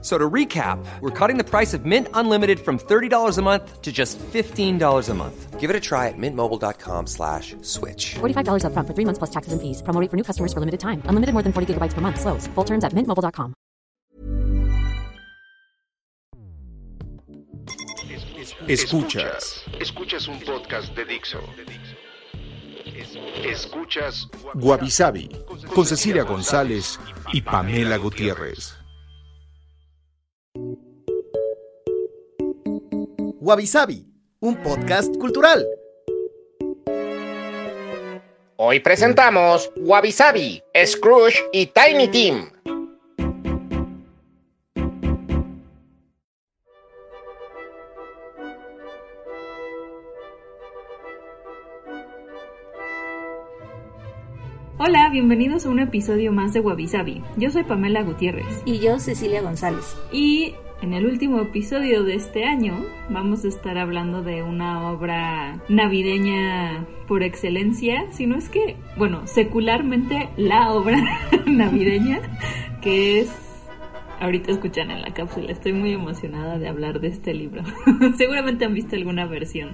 So to recap, we're cutting the price of Mint Unlimited from $30 a month to just $15 a month. Give it a try at mintmobile.com slash switch. $45 upfront for three months plus taxes and fees. Promo rate for new customers for limited time. Unlimited more than 40 gigabytes per month. Slows. Full terms at mintmobile.com. Escuchas. Escuchas un podcast de Dixo. Escuchas Guavi Sabi con Cecilia González y Pamela Gutiérrez. Wabi Sabi, un podcast cultural. Hoy presentamos Wabi Sabi, Scrooge y Tiny Tim. Hola, bienvenidos a un episodio más de Wabi Sabi. Yo soy Pamela Gutiérrez Y yo, Cecilia González. y en el último episodio de este año vamos a estar hablando de una obra navideña por excelencia, si no es que, bueno, secularmente la obra navideña que es Ahorita escuchan en la cápsula, estoy muy emocionada de hablar de este libro. Seguramente han visto alguna versión.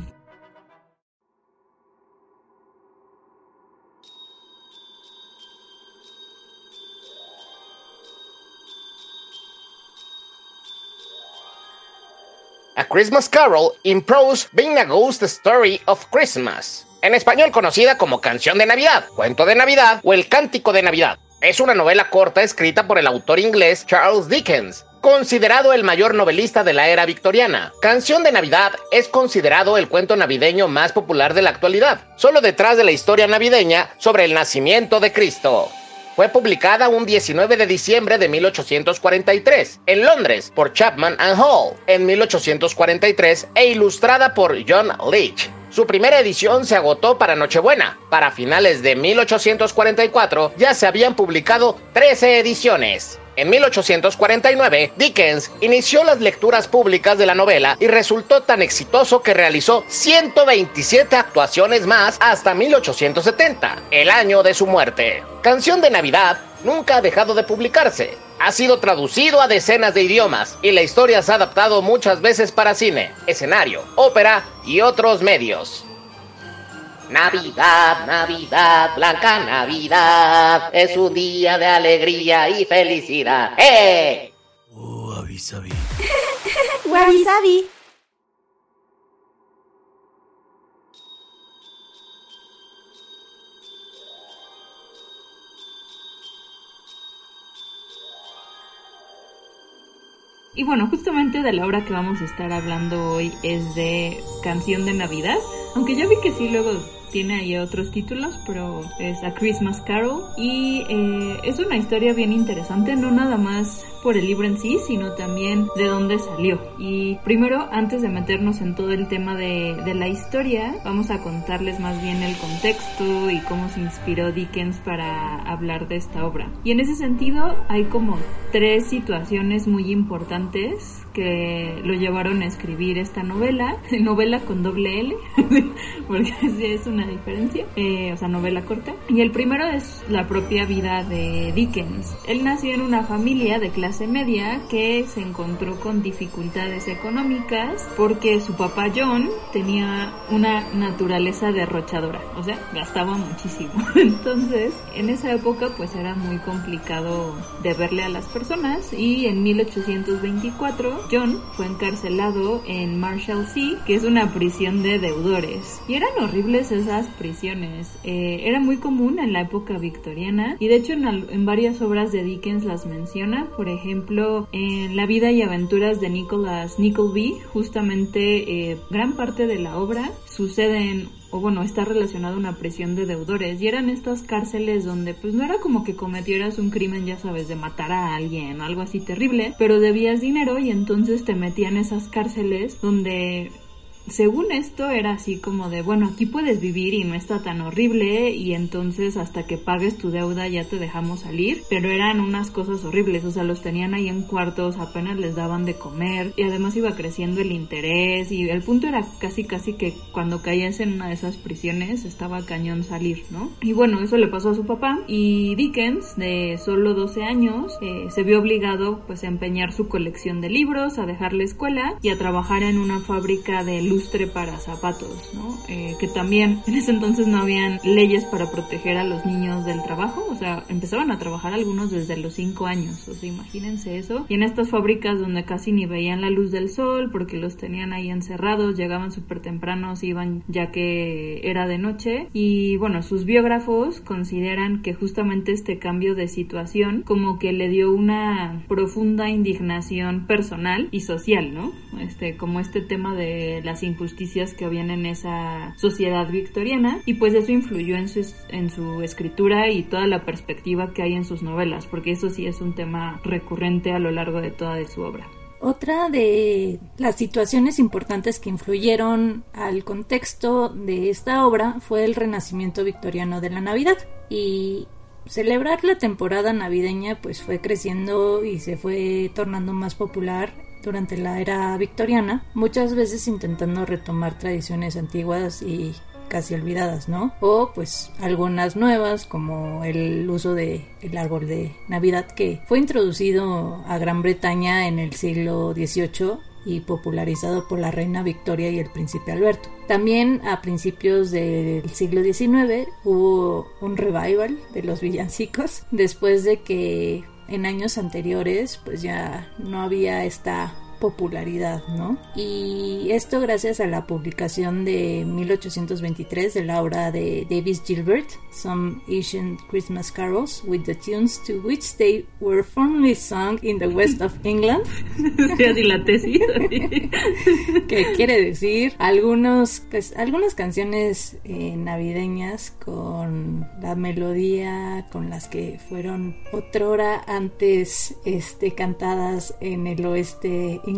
Christmas Carol in Prose Being a Ghost Story of Christmas. En español conocida como Canción de Navidad, Cuento de Navidad o El Cántico de Navidad. Es una novela corta escrita por el autor inglés Charles Dickens, considerado el mayor novelista de la era victoriana. Canción de Navidad es considerado el cuento navideño más popular de la actualidad, solo detrás de la historia navideña sobre el nacimiento de Cristo. Fue publicada un 19 de diciembre de 1843 en Londres por Chapman and Hall en 1843 e ilustrada por John Leach. Su primera edición se agotó para Nochebuena. Para finales de 1844 ya se habían publicado 13 ediciones. En 1849, Dickens inició las lecturas públicas de la novela y resultó tan exitoso que realizó 127 actuaciones más hasta 1870, el año de su muerte. Canción de Navidad nunca ha dejado de publicarse. Ha sido traducido a decenas de idiomas y la historia se ha adaptado muchas veces para cine, escenario, ópera y otros medios. Navidad, Navidad, Blanca Navidad, es un día de alegría y felicidad. ¡Eh! Wabi Sabi. Y bueno, justamente de la obra que vamos a estar hablando hoy es de Canción de Navidad. Aunque yo vi que sí luego tiene ahí otros títulos, pero es A Christmas Carol. Y eh, es una historia bien interesante, no nada más por el libro en sí, sino también de dónde salió. Y primero, antes de meternos en todo el tema de, de la historia, vamos a contarles más bien el contexto y cómo se inspiró Dickens para hablar de esta obra. Y en ese sentido, hay como tres situaciones muy importantes que lo llevaron a escribir esta novela, novela con doble L, porque sí es una diferencia, eh, o sea, novela corta. Y el primero es la propia vida de Dickens. Él nació en una familia de clase media que se encontró con dificultades económicas porque su papá John tenía una naturaleza derrochadora, o sea, gastaba muchísimo. Entonces, en esa época pues era muy complicado deberle a las personas y en 1824 John fue encarcelado en Marshalsea, que es una prisión de deudores. Y eran horribles esas prisiones. Eh, era muy común en la época victoriana y de hecho en varias obras de Dickens las menciona. Por ejemplo, en La vida y aventuras de Nicholas Nickleby, justamente eh, gran parte de la obra sucede en o bueno, está relacionado a una prisión de deudores y eran estas cárceles donde pues no era como que cometieras un crimen, ya sabes, de matar a alguien o algo así terrible, pero debías dinero y entonces te metían esas cárceles donde según esto era así como de, bueno, aquí puedes vivir y no está tan horrible y entonces hasta que pagues tu deuda ya te dejamos salir, pero eran unas cosas horribles, o sea, los tenían ahí en cuartos, apenas les daban de comer y además iba creciendo el interés y el punto era casi casi que cuando caías en una de esas prisiones estaba cañón salir, ¿no? Y bueno, eso le pasó a su papá y Dickens, de solo 12 años, eh, se vio obligado pues a empeñar su colección de libros, a dejar la escuela y a trabajar en una fábrica de lustre para zapatos, ¿no? Eh, que también en ese entonces no habían leyes para proteger a los niños del trabajo, o sea, empezaban a trabajar algunos desde los 5 años, o sea, imagínense eso. Y en estas fábricas donde casi ni veían la luz del sol porque los tenían ahí encerrados, llegaban súper tempranos, iban ya que era de noche. Y bueno, sus biógrafos consideran que justamente este cambio de situación como que le dio una profunda indignación personal y social, ¿no? Este, como este tema de las injusticias que habían en esa sociedad victoriana y pues eso influyó en su, en su escritura y toda la perspectiva que hay en sus novelas, porque eso sí es un tema recurrente a lo largo de toda de su obra. Otra de las situaciones importantes que influyeron al contexto de esta obra fue el renacimiento victoriano de la Navidad y celebrar la temporada navideña pues fue creciendo y se fue tornando más popular durante la era victoriana, muchas veces intentando retomar tradiciones antiguas y casi olvidadas, ¿no? O pues algunas nuevas como el uso de el árbol de Navidad que fue introducido a Gran Bretaña en el siglo XVIII y popularizado por la reina Victoria y el príncipe Alberto. También a principios del siglo XIX hubo un revival de los villancicos después de que en años anteriores pues ya no había esta popularidad, ¿no? Y esto gracias a la publicación de 1823 de la obra de Davis Gilbert, Some Ancient Christmas Carols with the tunes to which they were formerly sung in the west of England. la tesis. que quiere decir algunos, pues, algunas canciones eh, navideñas con la melodía con las que fueron otrora antes este, cantadas en el oeste inglés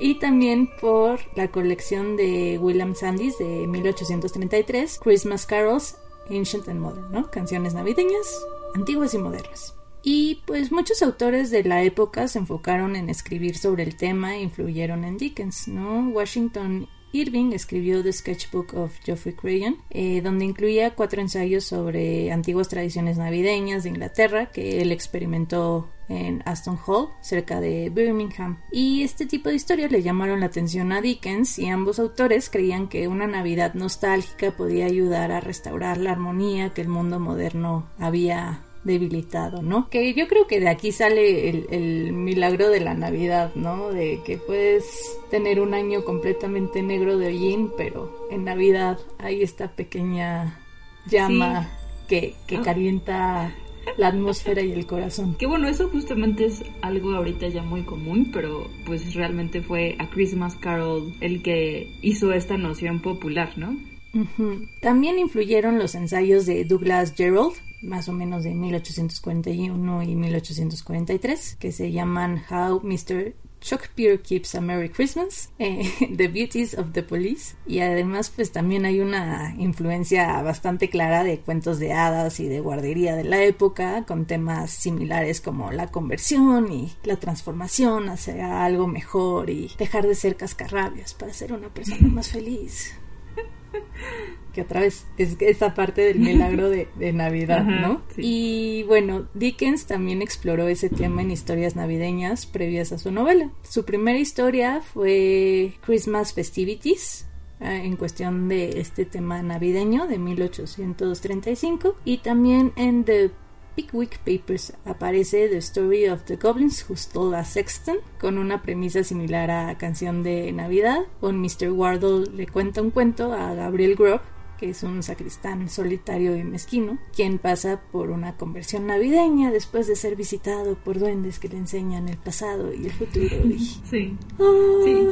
y también por la colección de William Sandys de 1833, Christmas Carols, Ancient and Modern, ¿no? Canciones navideñas, antiguas y modernas. Y pues muchos autores de la época se enfocaron en escribir sobre el tema e influyeron en Dickens, ¿no? Washington Irving escribió The Sketchbook of Geoffrey Crayon, eh, donde incluía cuatro ensayos sobre antiguas tradiciones navideñas de Inglaterra que él experimentó en Aston Hall, cerca de Birmingham. Y este tipo de historias le llamaron la atención a Dickens y ambos autores creían que una Navidad nostálgica podía ayudar a restaurar la armonía que el mundo moderno había debilitado, ¿no? Que yo creo que de aquí sale el, milagro de la Navidad, ¿no? De que puedes tener un año completamente negro de hollín, pero en Navidad hay esta pequeña llama que, que ah. calienta la atmósfera y el corazón. Que bueno, eso justamente es algo ahorita ya muy común, pero pues realmente fue a Christmas Carol el que hizo esta noción popular, ¿no? También influyeron los ensayos de Douglas Gerald, más o menos de 1841 y 1843, que se llaman How Mr. Shakespeare Keeps a Merry Christmas, eh, The Beauties of the Police y además pues también hay una influencia bastante clara de cuentos de hadas y de guardería de la época con temas similares como la conversión y la transformación hacia algo mejor y dejar de ser cascarrabias para ser una persona más feliz que otra vez es esa parte del milagro de, Navidad, ¿no? Y bueno, Dickens también exploró ese tema en historias navideñas previas a su novela. Su primera historia fue Christmas Festivities, eh, en cuestión de este tema navideño de 1835 y también en The Pickwick Papers aparece The Story of the Goblins Who Stole a Sexton con una premisa similar a Canción de Navidad. Con Mr. Wardle le cuenta un cuento a Gabriel Grob que es un sacristán solitario y mezquino, quien pasa por una conversión navideña después de ser visitado por duendes que le enseñan el pasado y el futuro. Sí. Ah. sí.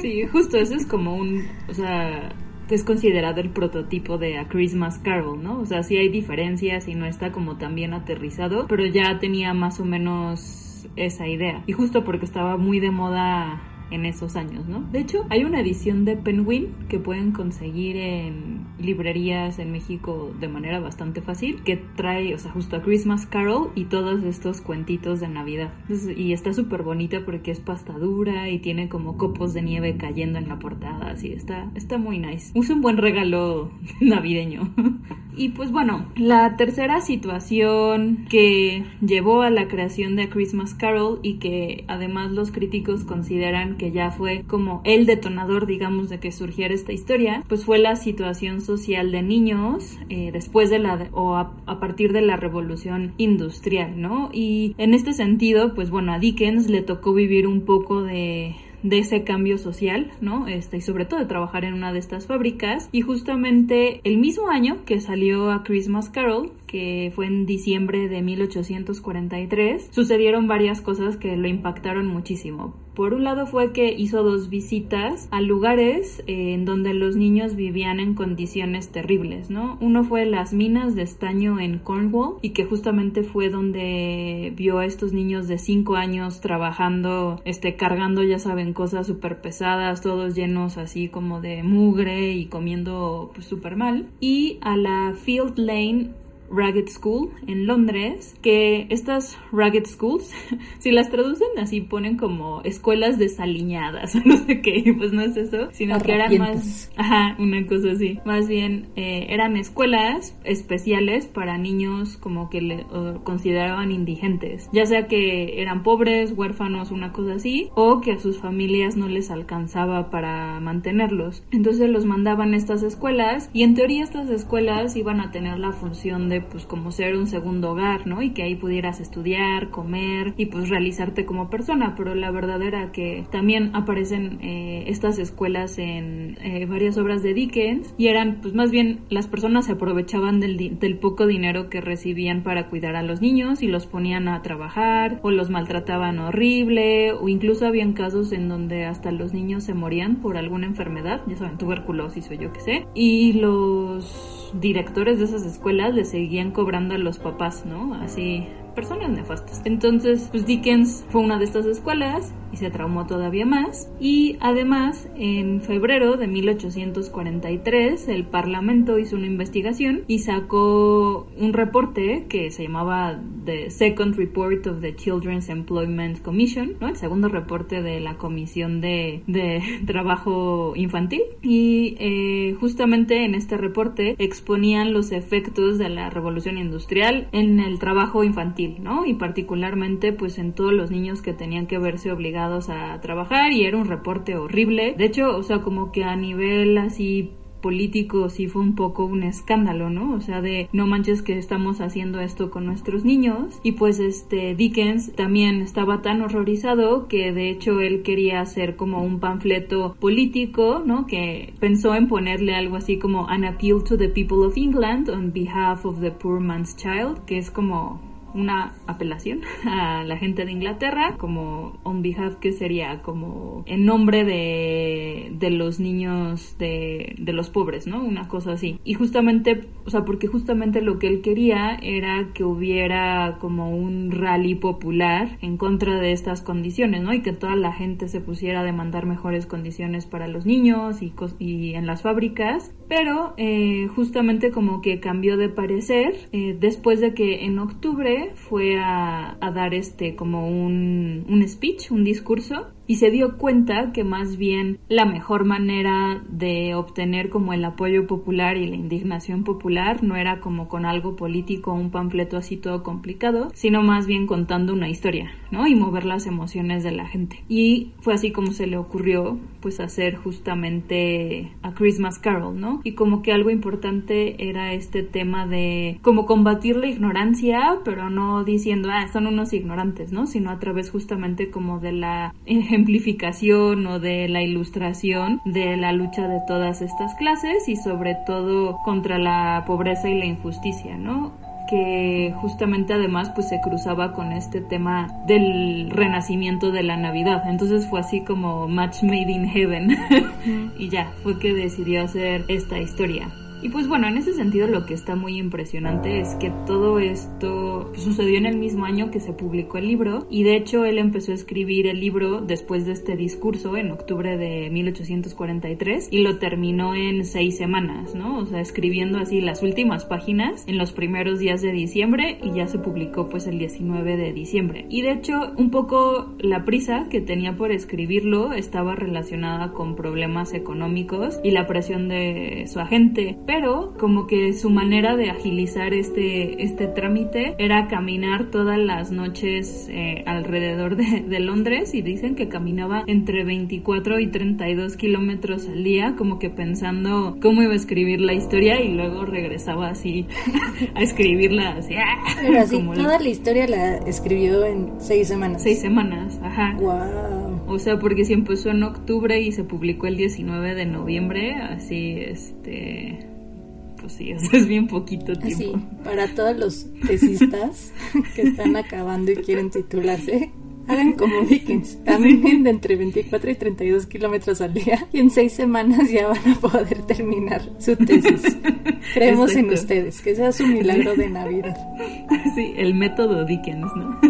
Sí, justo eso es como un, o sea, es considerado el prototipo de A Christmas Carol, ¿no? O sea, sí hay diferencias y no está como tan bien aterrizado, pero ya tenía más o menos esa idea. Y justo porque estaba muy de moda en esos años, ¿no? De hecho, hay una edición de Penguin que pueden conseguir en librerías en México de manera bastante fácil, que trae, o sea, justo a Christmas Carol y todos estos cuentitos de Navidad. y está súper bonita porque es pasta dura y tiene como copos de nieve cayendo en la portada, así está, está muy nice. Es un buen regalo navideño. y pues bueno, la tercera situación que llevó a la creación de Christmas Carol y que además los críticos consideran que ya fue como el detonador, digamos, de que surgiera esta historia, pues fue la situación social de niños eh, después de la o a, partir de la revolución industrial, ¿no? Y en este sentido, pues bueno, a Dickens le tocó vivir un poco de de ese cambio social, ¿no? Este, y sobre todo de trabajar en una de estas fábricas. Y justamente el mismo año que salió a Christmas Carol, que fue en diciembre de 1843, sucedieron varias cosas que lo impactaron muchísimo. Por un lado fue que hizo dos visitas a lugares eh, en donde los niños vivían en condiciones terribles, ¿no? Uno fue las minas de estaño en Cornwall y que justamente fue donde vio a estos niños de 5 años trabajando, este, cargando, ya saben, cosas súper pesadas, todos llenos así como de mugre y comiendo pues súper mal. Y a la Field Lane Ragged School en Londres, que estas Ragged Schools, si las traducen así, ponen como escuelas desaliñadas, no sé qué, pues no es eso, sino que eran más, ajá, una cosa así, más bien eh, eran escuelas especiales para niños como que le consideraban indigentes, ya sea que eran pobres, huérfanos, una cosa así, o que a sus familias no les alcanzaba para mantenerlos. Entonces los mandaban a estas escuelas y en teoría estas escuelas iban a tener la función de pues como ser un segundo hogar, ¿no? Y que ahí pudieras estudiar, comer y pues realizarte como persona, pero la verdad era que también aparecen eh, estas escuelas en eh, varias obras de Dickens y eran pues más bien las personas se aprovechaban del, del poco dinero que recibían para cuidar a los niños y los ponían a trabajar o los maltrataban horrible o incluso habían casos en donde hasta los niños se morían por alguna enfermedad, ya saben, tuberculosis o yo qué sé, y los directores de esas escuelas le seguían cobrando a los papás, ¿no? Así, personas nefastas. Entonces, pues Dickens fue una de estas escuelas y se traumó todavía más. Y además, en febrero de 1843, el Parlamento hizo una investigación y sacó un reporte que se llamaba The Second Report of the Children's Employment Commission, ¿no? El segundo reporte de la Comisión de, de Trabajo Infantil. Y eh, justamente en este reporte exponían los efectos de la revolución industrial en el trabajo infantil, ¿no? Y particularmente, pues en todos los niños que tenían que verse obligados a trabajar y era un reporte horrible. De hecho, o sea, como que a nivel así político sí fue un poco un escándalo, ¿no? O sea, de no manches que estamos haciendo esto con nuestros niños. Y pues este Dickens también estaba tan horrorizado que de hecho él quería hacer como un panfleto político, ¿no? Que pensó en ponerle algo así como An Appeal to the People of England on behalf of the Poor Man's Child, que es como una apelación a la gente de Inglaterra como on behalf que sería como en nombre de, de los niños de, de los pobres, ¿no? Una cosa así. Y justamente, o sea, porque justamente lo que él quería era que hubiera como un rally popular en contra de estas condiciones, ¿no? Y que toda la gente se pusiera a demandar mejores condiciones para los niños y, y en las fábricas. Pero eh, justamente como que cambió de parecer eh, después de que en octubre fue a, dar este como un, un speech, un discurso y se dio cuenta que más bien la mejor manera de obtener como el apoyo popular y la indignación popular no era como con algo político un panfleto así todo complicado, sino más bien contando una historia, ¿no? Y mover las emociones de la gente. Y fue así como se le ocurrió pues hacer justamente a Christmas Carol, ¿no? Y como que algo importante era este tema de como combatir la ignorancia, pero no diciendo, ah, son unos ignorantes, ¿no? Sino a través justamente como de la ejemplificación o de la ilustración de la lucha de todas estas clases y sobre todo contra la pobreza y la injusticia, ¿no? que justamente además pues se cruzaba con este tema del renacimiento de la Navidad. Entonces fue así como match made in heaven y ya, fue que decidió hacer esta historia. Y pues bueno, en ese sentido lo que está muy impresionante es que todo esto sucedió en el mismo año que se publicó el libro y de hecho él empezó a escribir el libro después de este discurso en octubre de 1843 y lo terminó en seis semanas, ¿no? O sea, escribiendo así las últimas páginas en los primeros días de diciembre y ya se publicó pues el 19 de diciembre. Y de hecho un poco la prisa que tenía por escribirlo estaba relacionada con problemas económicos y la presión de su agente pero como que su manera de agilizar este, este trámite era caminar todas las noches eh, alrededor de, Londres y dicen que caminaba entre 24 y 32 kilómetros al día, como que pensando cómo iba a escribir la historia y luego regresaba así a escribirla así. Pero así, toda la... historia la escribió en seis semanas. Seis semanas, ajá. Wow. O sea, porque si empezó en octubre y se publicó el 19 de noviembre, así, este pues sí, es bien poquito tiempo. para todos los tesistas que están acabando y quieren titularse, hagan como Dickens, caminen de entre 24 y 32 kilómetros al día y en seis semanas ya van a poder terminar su tesis. Creemos en ustedes, que sea su milagro de Navidad. Sí, el método Dickens, ¿no?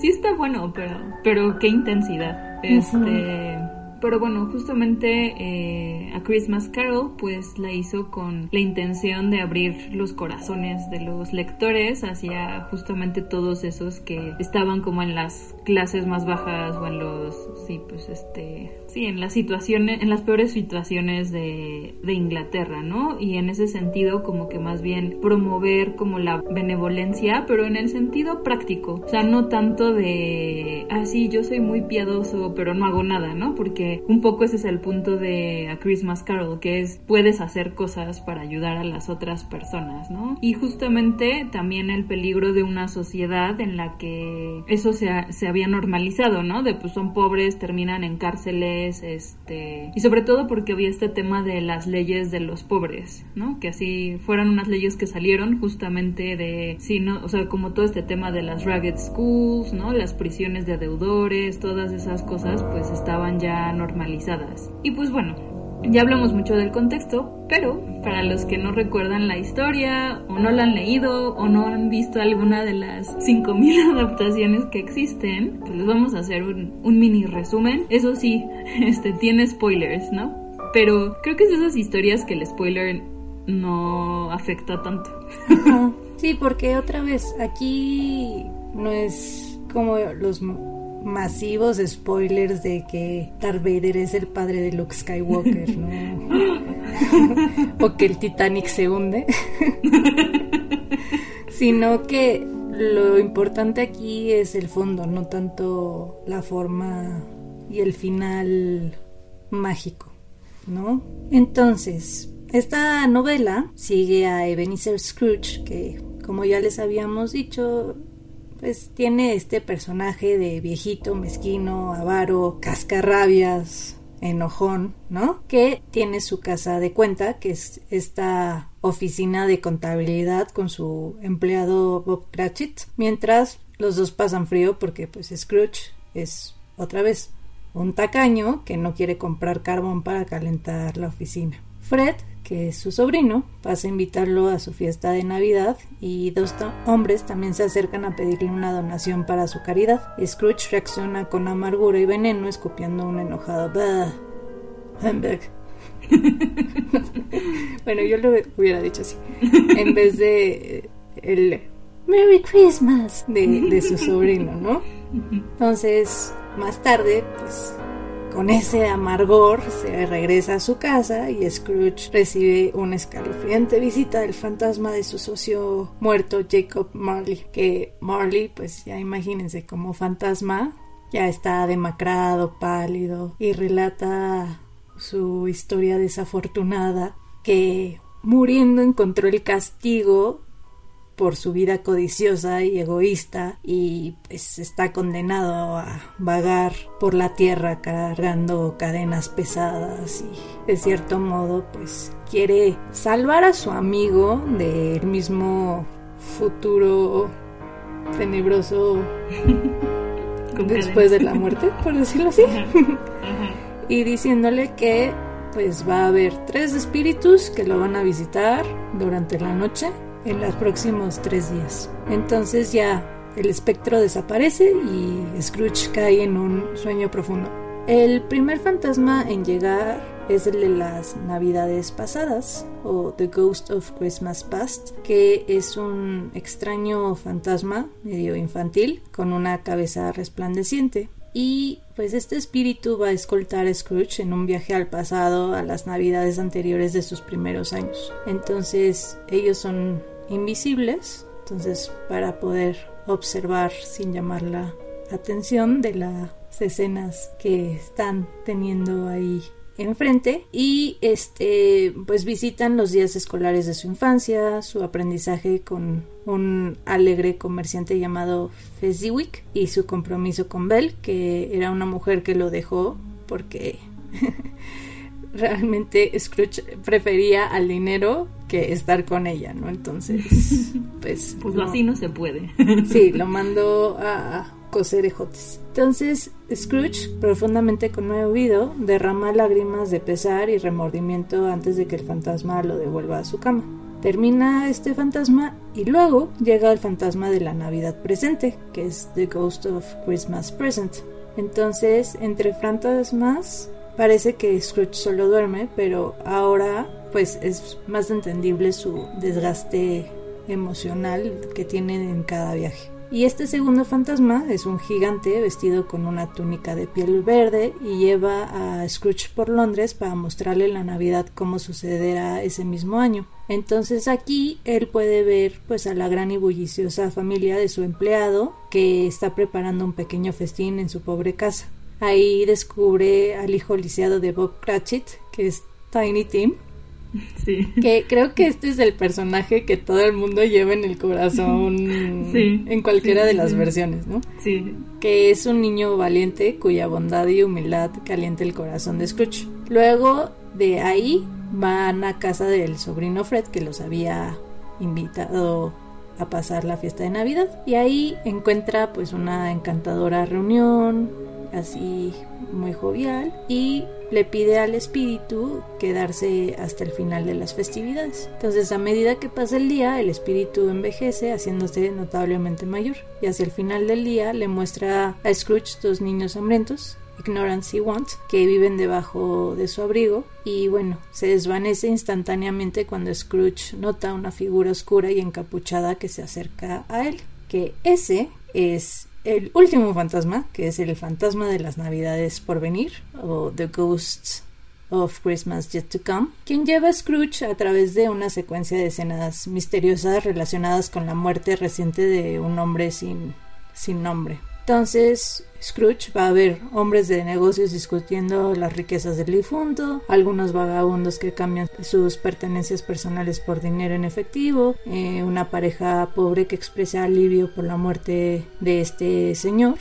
sí está bueno, pero, pero qué intensidad. Este... Pero bueno, justamente eh, a Christmas Carol pues la hizo con la intención de abrir los corazones de los lectores hacia justamente todos esos que estaban como en las clases más bajas o en los, sí, pues este, sí, en las situaciones, en las peores situaciones de, de Inglaterra, ¿no? Y en ese sentido como que más bien promover como la benevolencia, pero en el sentido práctico, o sea, no tanto de, ah, yo soy muy piadoso, pero no hago nada, ¿no? Porque un poco ese es el punto de A Christmas Carol, que es puedes hacer cosas para ayudar a las otras personas, ¿no? Y justamente también el peligro de una sociedad en la que eso se, se había normalizado, ¿no? De pues son pobres, terminan en cárceles, este, y sobre todo porque había este tema de las leyes de los pobres, ¿no? Que así fueran unas leyes que salieron justamente de, sí, ¿no? O sea, como todo este tema de las ragged schools, ¿no? Las prisiones de deudores, todas esas cosas pues estaban ya normalizadas. Y pues bueno, ya hablamos mucho del contexto, pero para los que no recuerdan la historia, o no la han leído, o no han visto alguna de las 5.000 adaptaciones que existen, pues les vamos a hacer un, mini resumen. Eso sí, este tiene spoilers, ¿no? Pero creo que es de esas historias que el spoiler no afecta tanto. Sí, porque otra vez, aquí no es como los masivos spoilers de que Darth Vader es el padre de Luke Skywalker, ¿no? o que el Titanic se hunde. Sino que lo importante aquí es el fondo, no tanto la forma y el final mágico, ¿no? Entonces, esta novela sigue a Ebenezer Scrooge, que como ya les habíamos dicho, pues tiene este personaje de viejito, mezquino, avaro, cascarrabias, enojón, ¿no? Que tiene su casa de cuenta, que es esta oficina de contabilidad con su empleado Bob Cratchit, mientras los dos pasan frío porque pues Scrooge es otra vez un tacaño que no quiere comprar carbón para calentar la oficina. Fred que es su sobrino, pasa a invitarlo a su fiesta de Navidad y dos hombres también se acercan a pedirle una donación para su caridad. Scrooge reacciona con amargura y veneno escupiendo un enojado Bah, bueno, yo lo hubiera dicho así. En vez de el Merry Christmas de, de su sobrino, ¿no? Entonces, más tarde, pues con ese amargor se regresa a su casa y Scrooge recibe una escalofriante visita del fantasma de su socio muerto Jacob Marley, que Marley pues ya imagínense como fantasma ya está demacrado, pálido y relata su historia desafortunada que muriendo encontró el castigo por su vida codiciosa y egoísta y pues está condenado a vagar por la tierra cargando cadenas pesadas y de cierto modo pues quiere salvar a su amigo del mismo futuro tenebroso después de la muerte, por decirlo así. y diciéndole que pues va a haber tres espíritus que lo van a visitar durante la noche en los próximos tres días. Entonces ya el espectro desaparece y Scrooge cae en un sueño profundo. El primer fantasma en llegar es el de las navidades pasadas o The Ghost of Christmas Past, que es un extraño fantasma medio infantil con una cabeza resplandeciente. Y pues este espíritu va a escoltar a Scrooge en un viaje al pasado a las navidades anteriores de sus primeros años. Entonces ellos son invisibles, entonces para poder observar sin llamar la atención de las escenas que están teniendo ahí enfrente y este pues visitan los días escolares de su infancia, su aprendizaje con un alegre comerciante llamado Fezziwig y su compromiso con Belle, que era una mujer que lo dejó porque realmente Scrooge prefería al dinero que estar con ella, ¿no? Entonces, pues... Pues así no se puede. Sí, lo mandó a coser ejotes. Entonces, Scrooge, profundamente conmovido, derrama lágrimas de pesar y remordimiento antes de que el fantasma lo devuelva a su cama. Termina este fantasma y luego llega el fantasma de la Navidad presente, que es The Ghost of Christmas Present. Entonces, entre fantasmas, parece que Scrooge solo duerme, pero ahora pues es más entendible su desgaste emocional que tiene en cada viaje. Y este segundo fantasma es un gigante vestido con una túnica de piel verde y lleva a Scrooge por Londres para mostrarle la Navidad como sucederá ese mismo año. Entonces aquí él puede ver pues a la gran y bulliciosa familia de su empleado que está preparando un pequeño festín en su pobre casa. Ahí descubre al hijo lisiado de Bob Cratchit, que es Tiny Tim, Sí. que creo que este es el personaje que todo el mundo lleva en el corazón Sí. en cualquiera Sí, de las sí. versiones, ¿no? Sí, Que es un niño valiente cuya bondad y humildad calienta el corazón de Scrooge. Luego de ahí van a casa del sobrino Fred que los había invitado a pasar la fiesta de Navidad y ahí encuentra pues una encantadora reunión así muy jovial y le pide al espíritu quedarse hasta el final de las festividades. Entonces a medida que pasa el día el espíritu envejece haciéndose notablemente mayor y hacia el final del día le muestra a Scrooge dos niños hambrientos Ignorance y Want, que viven debajo de su abrigo, y bueno, se desvanece instantáneamente cuando Scrooge nota una figura oscura y encapuchada que se acerca a él, que ese es el último fantasma, que es el fantasma de las navidades por venir, o The Ghosts of Christmas Yet to Come, quien lleva a Scrooge a través de una secuencia de escenas misteriosas relacionadas con la muerte reciente de un hombre sin, sin nombre. Entonces, Scrooge va a ver hombres de negocios discutiendo las riquezas del difunto, algunos vagabundos que cambian sus pertenencias personales por dinero en efectivo, eh, una pareja pobre que expresa alivio por la muerte de este señor.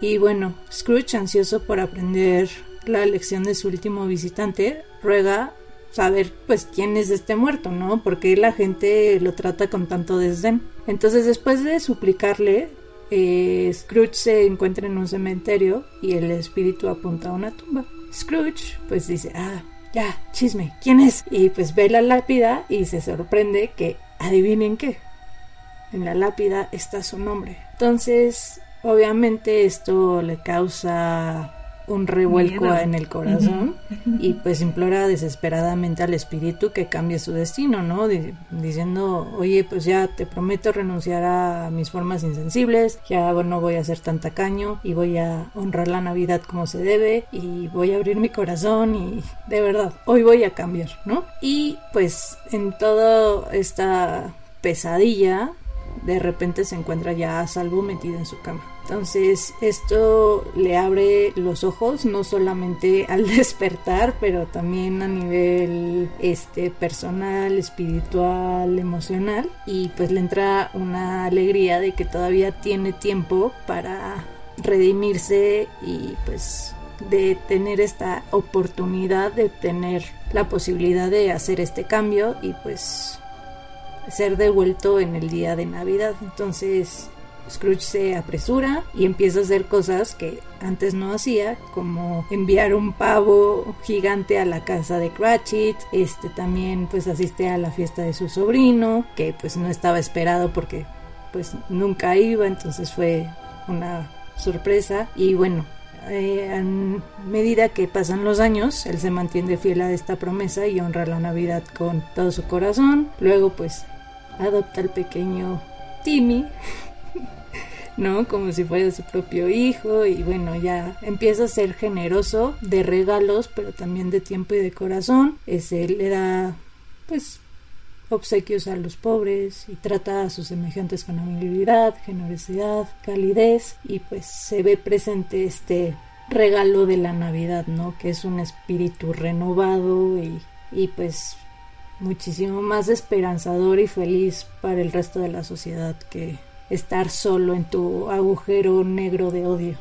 Y bueno, Scrooge, ansioso por aprender la lección de su último visitante, ruega saber pues quién es este muerto, ¿no? Porque la gente lo trata con tanto desdén. Entonces, después de suplicarle, eh, Scrooge se encuentra en un cementerio y el espíritu apunta a una tumba. Scrooge pues dice, ah, ya, chisme, ¿quién es? Y pues ve la lápida y se sorprende que, adivinen qué, en la lápida está su nombre. Entonces, obviamente esto le causa un revuelco Miedo. en el corazón y pues implora desesperadamente al espíritu que cambie su destino, ¿no? Di- diciendo, oye, pues ya te prometo renunciar a mis formas insensibles, ya no voy a ser tan tacaño y voy a honrar la Navidad como se debe y voy a abrir mi corazón y de verdad, hoy voy a cambiar, ¿no? Y pues en toda esta pesadilla, de repente se encuentra ya a salvo metido en su cama. Entonces esto le abre los ojos no solamente al despertar, pero también a nivel este personal, espiritual, emocional y pues le entra una alegría de que todavía tiene tiempo para redimirse y pues de tener esta oportunidad de tener la posibilidad de hacer este cambio y pues ser devuelto en el día de Navidad. Entonces, Scrooge se apresura y empieza a hacer cosas que antes no hacía, como enviar un pavo gigante a la casa de Cratchit, este también pues asiste a la fiesta de su sobrino, que pues no estaba esperado porque pues nunca iba, entonces fue una sorpresa. Y bueno, eh, a medida que pasan los años, él se mantiene fiel a esta promesa y honra la Navidad con todo su corazón. Luego, pues, adopta al pequeño Timmy, ¿no? Como si fuera su propio hijo y bueno, ya empieza a ser generoso de regalos, pero también de tiempo y de corazón. Ese le da, pues, obsequios a los pobres y trata a sus semejantes con amabilidad, generosidad, calidez y pues se ve presente este regalo de la Navidad, ¿no? Que es un espíritu renovado y, y pues muchísimo más esperanzador y feliz para el resto de la sociedad que estar solo en tu agujero negro de odio.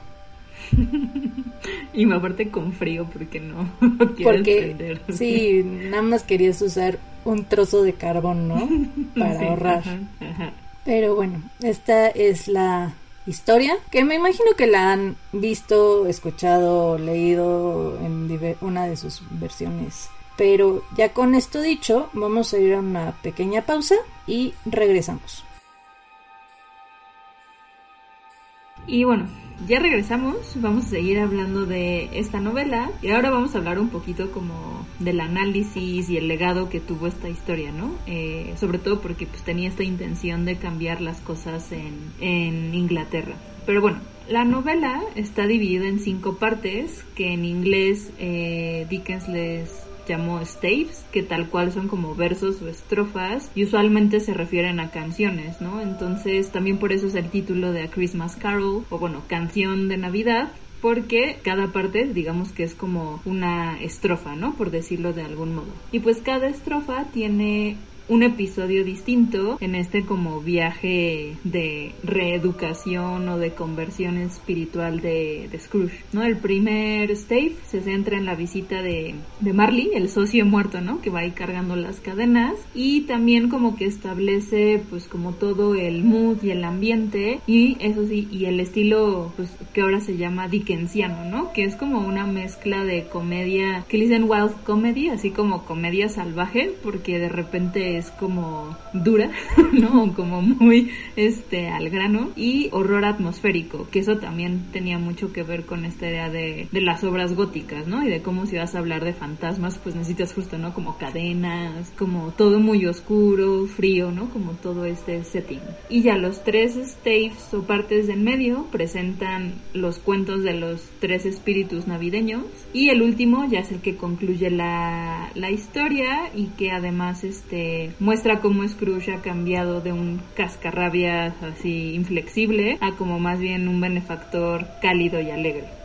y me aparte con frío porque no porque sí nada más querías usar un trozo de carbón no para ahorrar. pero bueno esta es la historia que me imagino que la han visto escuchado leído en una de sus versiones. Pero ya con esto dicho vamos a ir a una pequeña pausa y regresamos y bueno ya regresamos, vamos a seguir hablando de esta novela y ahora vamos a hablar un poquito como del análisis y el legado que tuvo esta historia, ¿no? Eh, sobre todo porque pues tenía esta intención de cambiar las cosas en, en Inglaterra. Pero bueno, la novela está dividida en cinco partes que en inglés eh, Dickens les llamó staves, que tal cual son como versos o estrofas y usualmente se refieren a canciones, ¿no? Entonces también por eso es el título de A Christmas Carol o bueno, canción de Navidad, porque cada parte digamos que es como una estrofa, ¿no? Por decirlo de algún modo. Y pues cada estrofa tiene un episodio distinto en este como viaje de reeducación o de conversión espiritual de, Scrooge, ¿no? El primer stave se centra en la visita de, de Marley, el socio muerto, ¿no? Que va ahí cargando las cadenas y también como que establece pues como todo el mood y el ambiente y eso sí, y el estilo pues que ahora se llama Dickensiano, ¿no? Que es como una mezcla de comedia, que dicen wild comedy, así como comedia salvaje, porque de repente es como dura, ¿no? Como muy este al grano y horror atmosférico, que eso también tenía mucho que ver con esta idea de, de las obras góticas, ¿no? Y de cómo si vas a hablar de fantasmas, pues necesitas justo, ¿no? Como cadenas, como todo muy oscuro, frío, ¿no? Como todo este setting. Y ya los tres staves o partes del medio presentan los cuentos de los tres espíritus navideños y el último ya es el que concluye la, la historia y que además este muestra cómo Scrooge ha cambiado de un cascarrabias así inflexible a como más bien un benefactor cálido y alegre.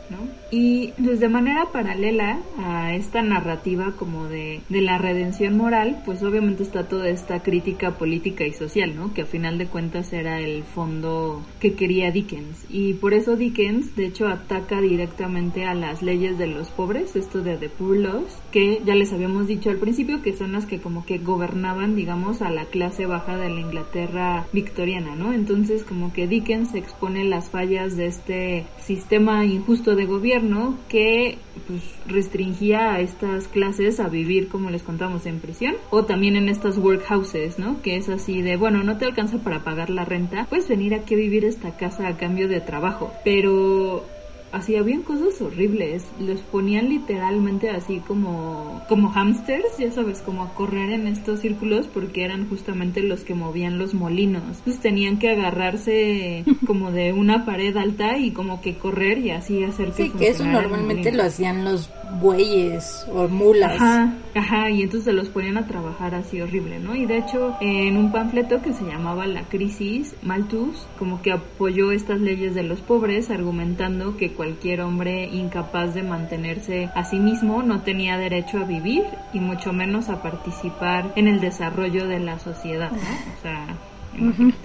Y pues de manera paralela a esta narrativa como de, de, la redención moral, pues obviamente está toda esta crítica política y social, ¿no? Que a final de cuentas era el fondo que quería Dickens. Y por eso Dickens, de hecho, ataca directamente a las leyes de los pobres, esto de The Poor Laws, que ya les habíamos dicho al principio que son las que como que gobernaban, digamos, a la clase baja de la Inglaterra victoriana, ¿no? Entonces como que Dickens expone las fallas de este sistema injusto de gobierno que pues, restringía a estas clases a vivir, como les contamos, en prisión o también en estas workhouses, ¿no? Que es así de, bueno, no te alcanza para pagar la renta, puedes venir aquí a vivir esta casa a cambio de trabajo. Pero así habían cosas horribles. Los ponían literalmente así como, como hamsters, ya sabes, como a correr en estos círculos porque eran justamente los que movían los molinos. Entonces tenían que agarrarse como de una pared alta y como que correr y así hacer que Sí, que eso normalmente lo hacían los bueyes o mulas. Ajá, ajá, y entonces se los ponían a trabajar así horrible, ¿no? Y de hecho, en un panfleto que se llamaba La Crisis, Malthus como que apoyó estas leyes de los pobres, argumentando que cualquier hombre incapaz de mantenerse a sí mismo no tenía derecho a vivir y mucho menos a participar en el desarrollo de la sociedad, ¿no? O sea,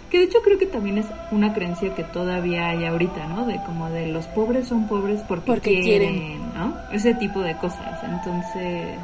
que de hecho creo que también es una creencia que todavía hay ahorita, ¿no? De como de los pobres son pobres porque, quieren, ¿no? Ese tipo de cosas. Entonces,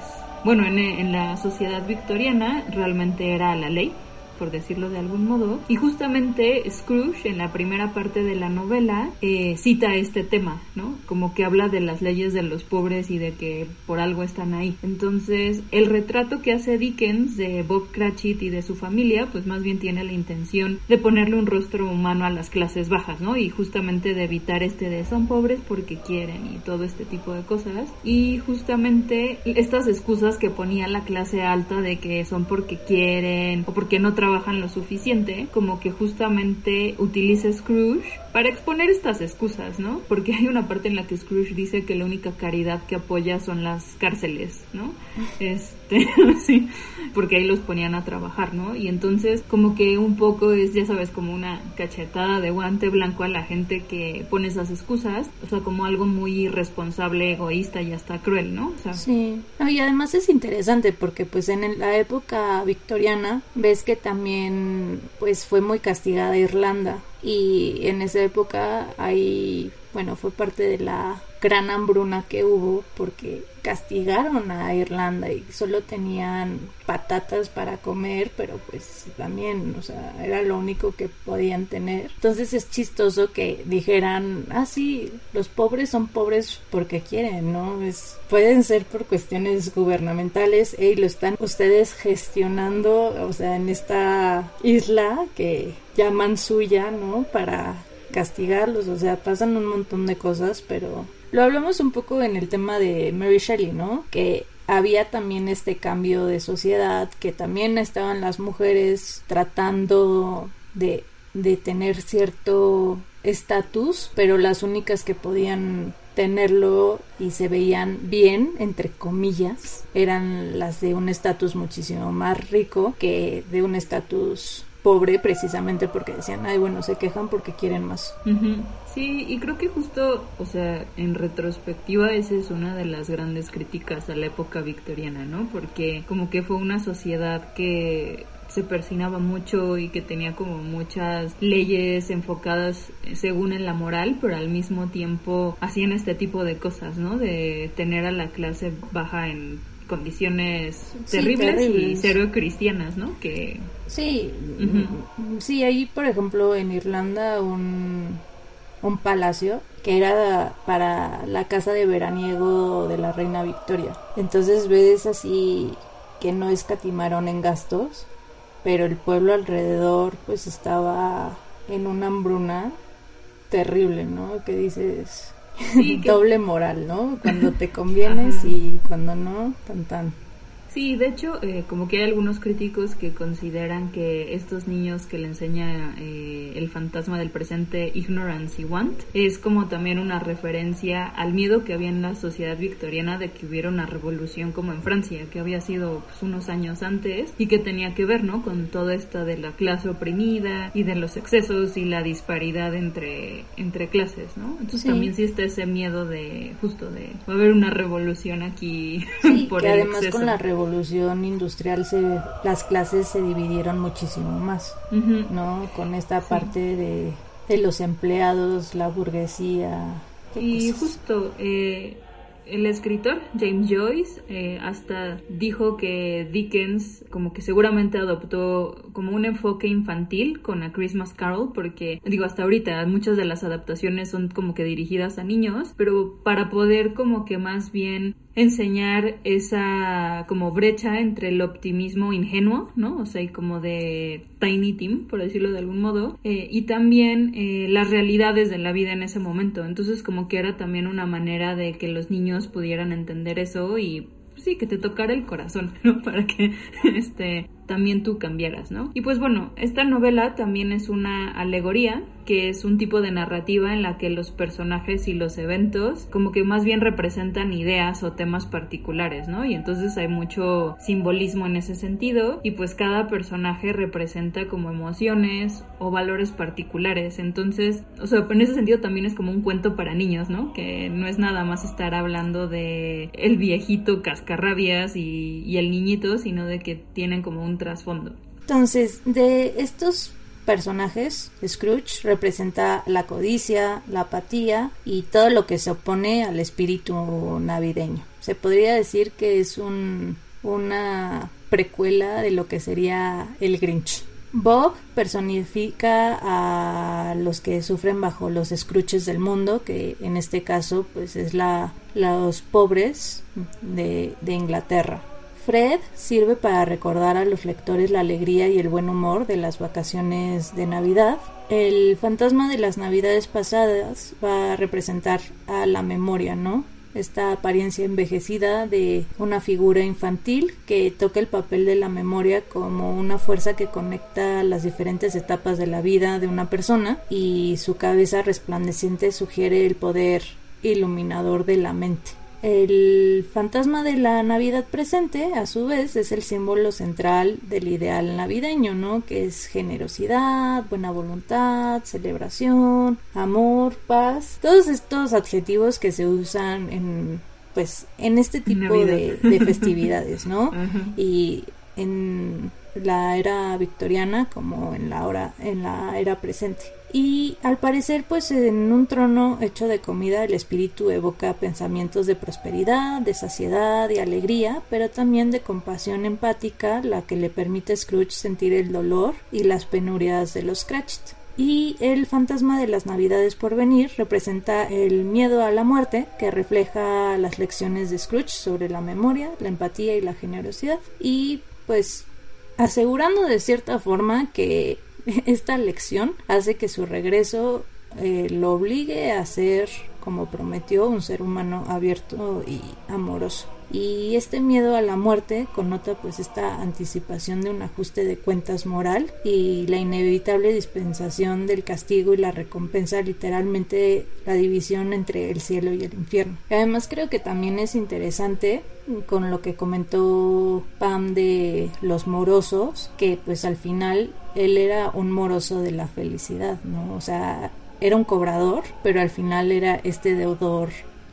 bueno, en, en la sociedad victoriana realmente era la ley por decirlo de algún modo. Y justamente Scrooge en la primera parte de la novela eh, cita este tema, ¿no? Como que habla de las leyes de los pobres y de que por algo están ahí. Entonces, el retrato que hace Dickens de Bob Cratchit y de su familia, pues más bien tiene la intención de ponerle un rostro humano a las clases bajas, ¿no? Y justamente de evitar este de son pobres porque quieren y todo este tipo de cosas. Y justamente estas excusas que ponía la clase alta de que son porque quieren o porque no trabajan lo suficiente, como que justamente utiliza Scrooge para exponer estas excusas, ¿no? Porque hay una parte en la que Scrooge dice que la única caridad que apoya son las cárceles, ¿no? Este, sí, porque ahí los ponían a trabajar, ¿no? Y entonces como que un poco es, ya sabes, como una cachetada de guante blanco a la gente que pone esas excusas, o sea, como algo muy irresponsable, egoísta y hasta cruel, ¿no? Sí, y además es interesante porque pues en la época victoriana ves que también pues fue muy castigada Irlanda y en esa época hay, bueno, fue parte de la gran hambruna que hubo porque castigaron a Irlanda y solo tenían patatas para comer, pero pues también, o sea, era lo único que podían tener. Entonces es chistoso que dijeran, ah, sí, los pobres son pobres porque quieren, ¿no? Es, pueden ser por cuestiones gubernamentales y lo están ustedes gestionando, o sea, en esta isla que llaman suya, ¿no? Para castigarlos, o sea, pasan un montón de cosas, pero lo hablamos un poco en el tema de Mary Shelley, ¿no? Que había también este cambio de sociedad, que también estaban las mujeres tratando de, de tener cierto estatus, pero las únicas que podían tenerlo y se veían bien, entre comillas, eran las de un estatus muchísimo más rico que de un estatus pobre precisamente porque decían, ay, bueno, se quejan porque quieren más. Sí, y creo que justo, o sea, en retrospectiva esa es una de las grandes críticas a la época victoriana, ¿no? Porque como que fue una sociedad que se persinaba mucho y que tenía como muchas leyes enfocadas según en la moral, pero al mismo tiempo hacían este tipo de cosas, ¿no? De tener a la clase baja en condiciones terribles, y cero cristianas, ¿no? Que sí, sí, ahí por ejemplo en Irlanda un un palacio que era para la casa de veraniego de la reina Victoria. Entonces ves así que no escatimaron en gastos, pero el pueblo alrededor pues estaba en una hambruna terrible, ¿no? Que dices doble moral, ¿no? Cuando te convienes y cuando no, tan tan. Sí, de hecho, eh, como que hay algunos críticos que consideran que estos niños que le enseña eh, el fantasma del presente, Ignorance y Want, es como también una referencia al miedo que había en la sociedad victoriana de que hubiera una revolución como en Francia, que había sido pues, unos años antes y que tenía que ver, ¿no? Con todo esto de la clase oprimida y de los excesos y la disparidad entre, entre clases, ¿no? Entonces también sí está ese miedo de, justo de, va a haber una revolución aquí por el además con la revolución revolución industrial se, las clases se dividieron muchísimo más, ¿no? Con esta parte de, de, los empleados, la burguesía. Y justo, eh, el escritor James Joyce eh, hasta dijo que Dickens como que seguramente adoptó como un enfoque infantil con A Christmas Carol porque digo hasta ahorita muchas de las adaptaciones son como que dirigidas a niños pero para poder como que más bien enseñar esa como brecha entre el optimismo ingenuo, ¿no? O sea, y como de Tiny Tim, por decirlo de algún modo, eh, y también eh, las realidades de la vida en ese momento. Entonces, como que era también una manera de que los niños pudieran entender eso y pues sí, que te tocara el corazón, ¿no? Para que este también tú cambiaras, ¿no? Y pues bueno, esta novela también es una alegoría que es un tipo de narrativa en la que los personajes y los eventos como que más bien representan ideas o temas particulares, ¿no? Y entonces hay mucho simbolismo en ese sentido y pues cada personaje representa como emociones o valores particulares. Entonces, o sea, en ese sentido también es como un cuento para niños, ¿no? Que no es nada más estar hablando de el viejito cascarrabias y, y el niñito, sino de que tienen como un trasfondo. Entonces, de estos personajes, Scrooge representa la codicia, la apatía y todo lo que se opone al espíritu navideño. Se podría decir que es un, una precuela de lo que sería el Grinch. Bob personifica a los que sufren bajo los escruches del mundo, que en este caso pues es la, los pobres de, de Inglaterra. Fred sirve para recordar a los lectores la alegría y el buen humor de las vacaciones de Navidad. El fantasma de las Navidades pasadas va a representar a la memoria, ¿no? esta apariencia envejecida de una figura infantil que toca el papel de la memoria como una fuerza que conecta las diferentes etapas de la vida de una persona y su cabeza resplandeciente sugiere el poder iluminador de la mente. El fantasma de la Navidad presente, a su vez, es el símbolo central del ideal navideño, ¿no? Que es generosidad, buena voluntad, celebración, amor, paz, todos estos adjetivos que se usan en, pues, en este tipo de, festividades, ¿no? Y en la era victoriana como en la hora, en la era presente y al parecer pues en un trono hecho de comida el espíritu evoca pensamientos de prosperidad, de saciedad y alegría, pero también de compasión empática, la que le permite a Scrooge sentir el dolor y las penurias de los Cratchit. Y el fantasma de las navidades por venir representa el miedo a la muerte, que refleja las lecciones de Scrooge sobre la memoria, la empatía y la generosidad, y pues asegurando de cierta forma que esta lección hace que su regreso eh, lo obligue a ser, como prometió, un ser humano abierto y amoroso y este miedo a la muerte connota pues esta anticipación de un ajuste de cuentas moral y la inevitable dispensación del castigo y la recompensa literalmente la división entre el cielo y el infierno. además creo que también es interesante con lo que comentó Pam de los morosos que pues al final él era un moroso de la felicidad, ¿no? O sea, era un cobrador, pero al final era este deudor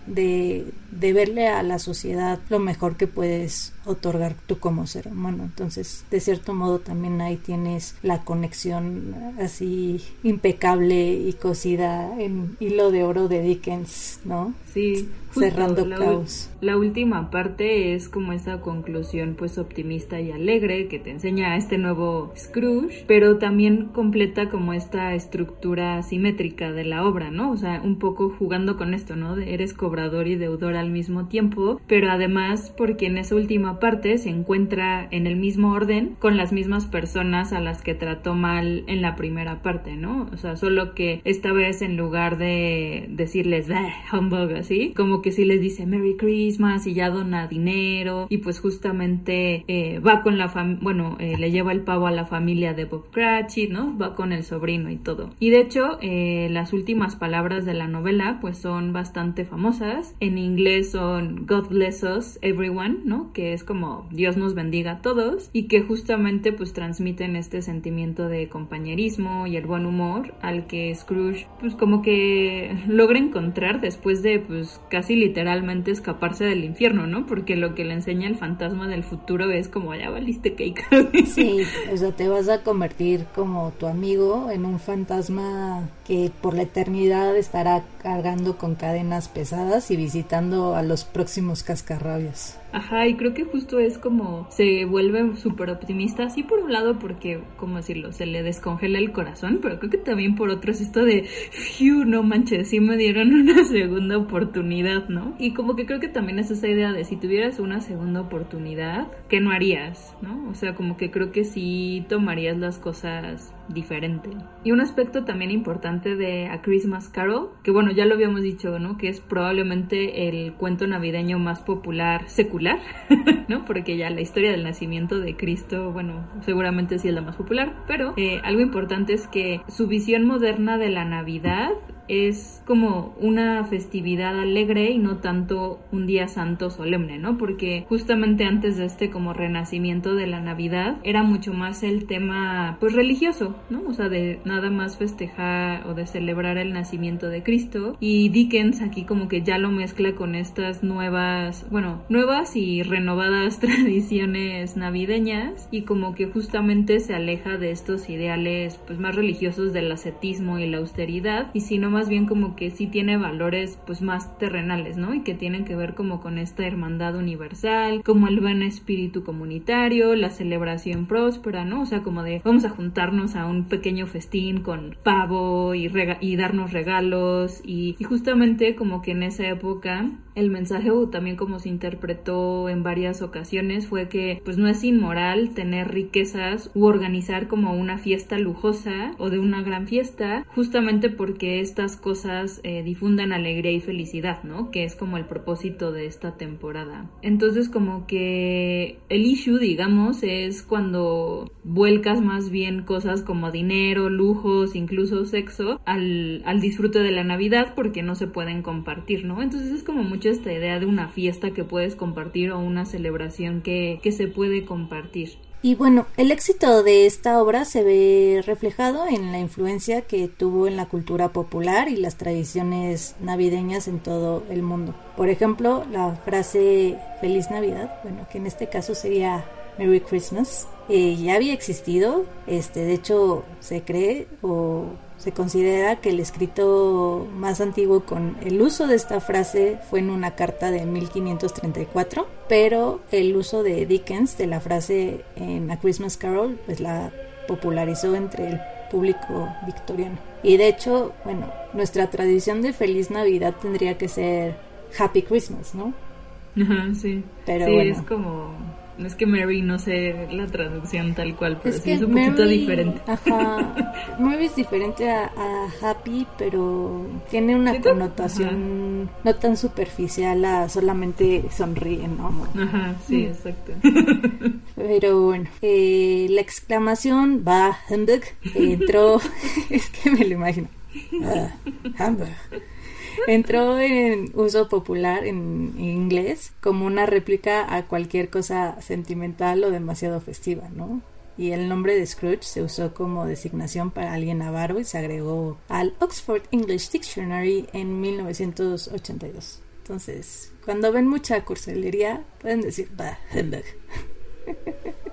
de, de verle a la sociedad lo mejor que puedes otorgar tú como ser humano. Entonces, de cierto modo, también ahí tienes la conexión así impecable y cosida en hilo de oro de Dickens, ¿no? Sí, cerrando la, caos. La última parte es como esa conclusión pues optimista y alegre que te enseña este nuevo Scrooge, pero también completa como esta estructura simétrica de la obra, ¿no? O sea, un poco jugando con esto, ¿no? De eres cobrador y deudor al mismo tiempo, pero además porque en esa última parte se encuentra en el mismo orden con las mismas personas a las que trató mal en la primera parte, ¿no? O sea, solo que esta vez en lugar de decirles, humbug, así, como que sí les dice Merry Christmas y ya dona dinero y pues justamente eh, va con la familia, bueno, eh, le lleva el pavo a la familia de Bob Cratchit, ¿no? Va con el sobrino y todo. Y de hecho, eh, las últimas palabras de la novela pues son bastante famosas. En inglés son God bless us everyone, ¿no? Que es como Dios nos bendiga a todos y que justamente pues transmiten este sentimiento de compañerismo y el buen humor al que Scrooge pues como que logra encontrar después de pues casi literalmente escaparse del infierno, ¿no? Porque lo que le enseña el fantasma del futuro es como ya valiste cake. sí, o sea, te vas a convertir como tu amigo en un fantasma que por la eternidad estará cargando con cadenas pesadas y visitando a los próximos cascarrabias. Ajá, y creo que justo es como se vuelve súper optimista, así por un lado porque, ¿cómo decirlo? Se le descongela el corazón, pero creo que también por otro es esto de, fiu, no manches, sí me dieron una segunda oportunidad, ¿no? Y como que creo que también es esa idea de si tuvieras una segunda oportunidad, ¿qué no harías, no? O sea, como que creo que sí tomarías las cosas diferente. Y un aspecto también importante de A Christmas Carol, que bueno, ya lo habíamos dicho, ¿no? Que es probablemente el cuento navideño más popular secular, ¿no? Porque ya la historia del nacimiento de Cristo, bueno, seguramente sí es la más popular, pero eh, algo importante es que su visión moderna de la Navidad es como una festividad alegre y no tanto un día santo solemne, ¿no? Porque justamente antes de este como renacimiento de la Navidad era mucho más el tema pues religioso, ¿no? O sea, de nada más festejar o de celebrar el nacimiento de Cristo y Dickens aquí como que ya lo mezcla con estas nuevas, bueno, nuevas y renovadas tradiciones navideñas y como que justamente se aleja de estos ideales pues más religiosos del ascetismo y la austeridad y sino más bien como que sí tiene valores pues más terrenales, ¿no? Y que tienen que ver como con esta hermandad universal, como el buen espíritu comunitario, la celebración próspera, ¿no? O sea, como de vamos a juntarnos a un pequeño festín con pavo y, y darnos regalos y, y justamente como que en esa época el mensaje o también como se interpretó en varias ocasiones fue que pues no es inmoral tener riquezas u organizar como una fiesta lujosa o de una gran fiesta justamente porque estas cosas eh, difundan alegría y felicidad, ¿no? Que es como el propósito de esta temporada. Entonces como que el issue digamos es cuando vuelcas más bien cosas como dinero, lujos, incluso sexo al, al disfrute de la Navidad porque no se pueden compartir, ¿no? Entonces es como mucho esta idea de una fiesta que puedes compartir o una celebración que, que se puede compartir. Y bueno, el éxito de esta obra se ve reflejado en la influencia que tuvo en la cultura popular y las tradiciones navideñas en todo el mundo. Por ejemplo, la frase Feliz Navidad, bueno, que en este caso sería Merry Christmas, eh, ya había existido, este, de hecho se cree o se considera que el escrito más antiguo con el uso de esta frase fue en una carta de 1534, pero el uso de Dickens de la frase en A Christmas Carol pues la popularizó entre el público victoriano. Y de hecho, bueno, nuestra tradición de feliz Navidad tendría que ser Happy Christmas, ¿no? Ajá, sí. Pero sí, es como no es que Mary no sé la traducción tal cual, pero es sí es un poquito diferente. Ajá. Mary es diferente a, Happy, pero tiene una connotación no tan superficial a solamente sonríe, ¿no? Ajá, sí, mm. exacto. Pero bueno, eh, la exclamación va Humbug entró, es que me lo imagino. Uh, entró en uso popular en inglés como una réplica a cualquier cosa sentimental o demasiado festiva, ¿no? Y el nombre de Scrooge se usó como designación para alguien avaro y se agregó al Oxford English Dictionary en 1982. Entonces, cuando ven mucha cursilería, pueden decir, bah,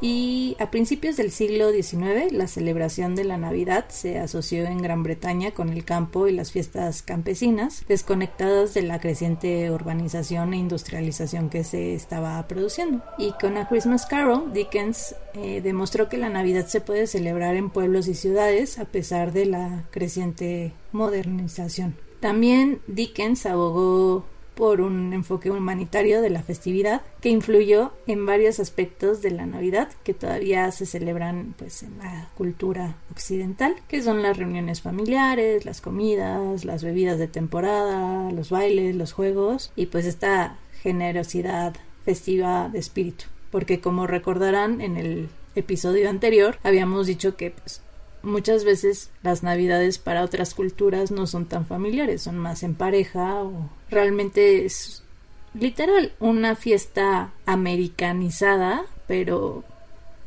y a principios del siglo XIX la celebración de la Navidad se asoció en Gran Bretaña con el campo y las fiestas campesinas, desconectadas de la creciente urbanización e industrialización que se estaba produciendo. Y con A Christmas Carol, Dickens eh, demostró que la Navidad se puede celebrar en pueblos y ciudades a pesar de la creciente modernización. También Dickens abogó por un enfoque humanitario de la festividad que influyó en varios aspectos de la Navidad que todavía se celebran pues en la cultura occidental, que son las reuniones familiares, las comidas, las bebidas de temporada, los bailes, los juegos y pues esta generosidad festiva de espíritu, porque como recordarán en el episodio anterior habíamos dicho que pues, muchas veces las navidades para otras culturas no son tan familiares, son más en pareja o realmente es literal una fiesta americanizada, pero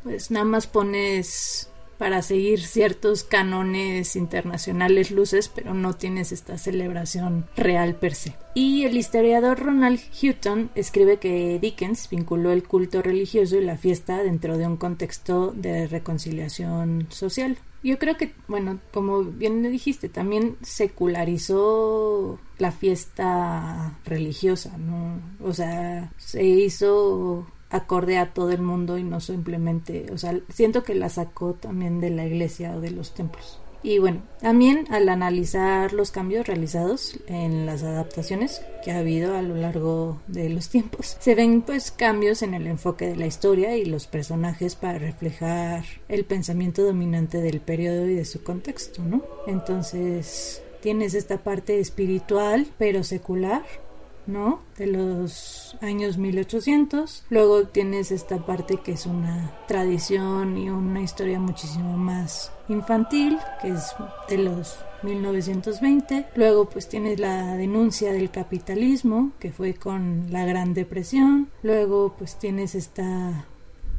pues nada más pones para seguir ciertos cánones internacionales luces, pero no tienes esta celebración real per se. Y el historiador Ronald Houghton escribe que Dickens vinculó el culto religioso y la fiesta dentro de un contexto de reconciliación social. Yo creo que, bueno, como bien dijiste, también secularizó la fiesta religiosa, ¿no? O sea, se hizo acorde a todo el mundo y no simplemente, o sea, siento que la sacó también de la iglesia o de los templos. Y bueno, también al analizar los cambios realizados en las adaptaciones que ha habido a lo largo de los tiempos, se ven pues cambios en el enfoque de la historia y los personajes para reflejar el pensamiento dominante del periodo y de su contexto, ¿no? Entonces tienes esta parte espiritual pero secular ¿no? De los años 1800. Luego tienes esta parte que es una tradición y una historia muchísimo más infantil, que es de los 1920. Luego pues tienes la denuncia del capitalismo, que fue con la Gran Depresión. Luego pues tienes esta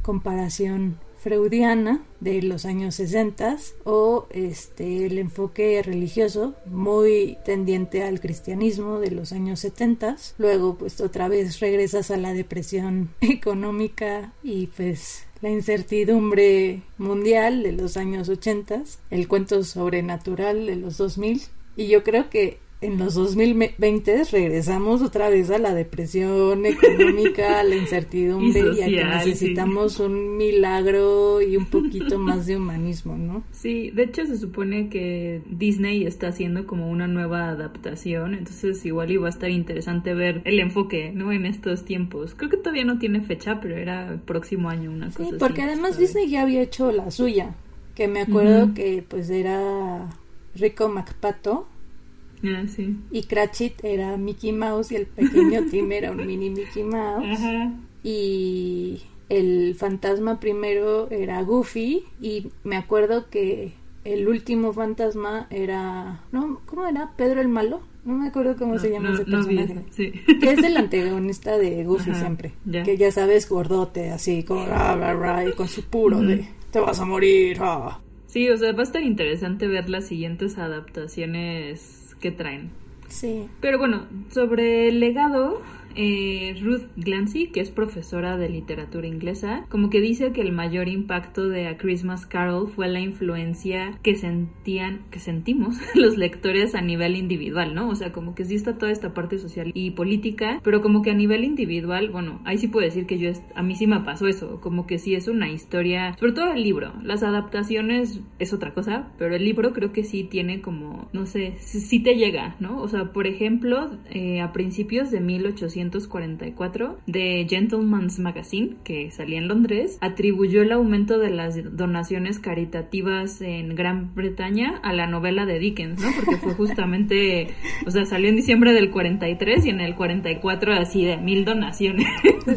comparación freudiana de los años 60 o este el enfoque religioso muy tendiente al cristianismo de los años 70 luego pues otra vez regresas a la depresión económica y pues la incertidumbre mundial de los años 80 el cuento sobrenatural de los 2000 Y yo creo que en los 2020 regresamos otra vez a la depresión económica, a la incertidumbre y, a que necesitamos un milagro y un poquito más de humanismo, ¿no? Sí, de hecho se supone que Disney está haciendo como una nueva adaptación, entonces igual iba a estar interesante ver el enfoque, ¿no? En estos tiempos. Creo que todavía no tiene fecha, pero era el próximo año una cosa Sí, porque además Disney ya había hecho la suya, que me acuerdo que pues era Rico MacPato Ah, y Cratchit era Mickey Mouse y el pequeño Tim era un mini Mickey Mouse. Y el fantasma primero era Goofy y me acuerdo que el último fantasma era... ¿no? ¿Cómo era? ¿Pedro el Malo? No me acuerdo cómo se llama ese personaje. Que es el antagonista de Goofy siempre. Que ya sabes, gordote, así, con, y con su puro de te vas a morir. Ah". Sí, o sea, va a estar interesante ver las siguientes adaptaciones que traen. Sí. Pero bueno, sobre el legado, eh, Ruth Glancy, que es profesora de literatura inglesa, como que dice que el mayor impacto de A Christmas Carol fue la influencia que sentían, que sentimos los lectores a nivel individual, ¿no? O sea, como que sí está toda esta parte social y política, pero como que a nivel individual, bueno, ahí sí puedo decir que yo, a mí sí me pasó eso, como que sí es una historia, sobre todo el libro, las adaptaciones es otra cosa, pero el libro creo que sí tiene como, no sé, sí, te llega, ¿no? O sea, por ejemplo, eh, a principios de 1800 1944 de Gentleman's Magazine, que salía en Londres, atribuyó el aumento de las donaciones caritativas en Gran Bretaña a la novela de Dickens, ¿no? Porque fue justamente, o sea, salió en diciembre del 43 y en el 44 así de mil donaciones.